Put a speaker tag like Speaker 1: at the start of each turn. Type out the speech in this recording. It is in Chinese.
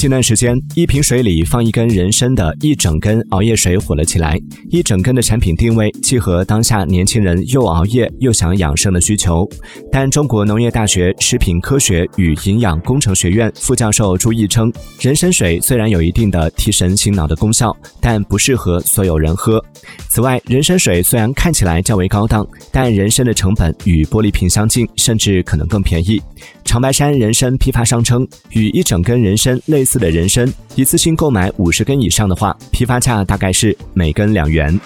Speaker 1: 近段时间，一瓶水里放一根人参的一整根熬夜水火了起来。一整根的产品定位契合当下年轻人又熬夜又想养生的需求。但中国农业大学食品科学与营养工程学院副教授朱毅称，人参水虽然有一定的提神醒脑的功效，但不适合所有人喝。此外，人参水虽然看起来较为高档，但人参的成本与玻璃瓶相近，甚至可能更便宜。长白山人参批发商称，与一整根人参类似次的人参，一次性购买五十根以上的话，批发价大概是每根两元。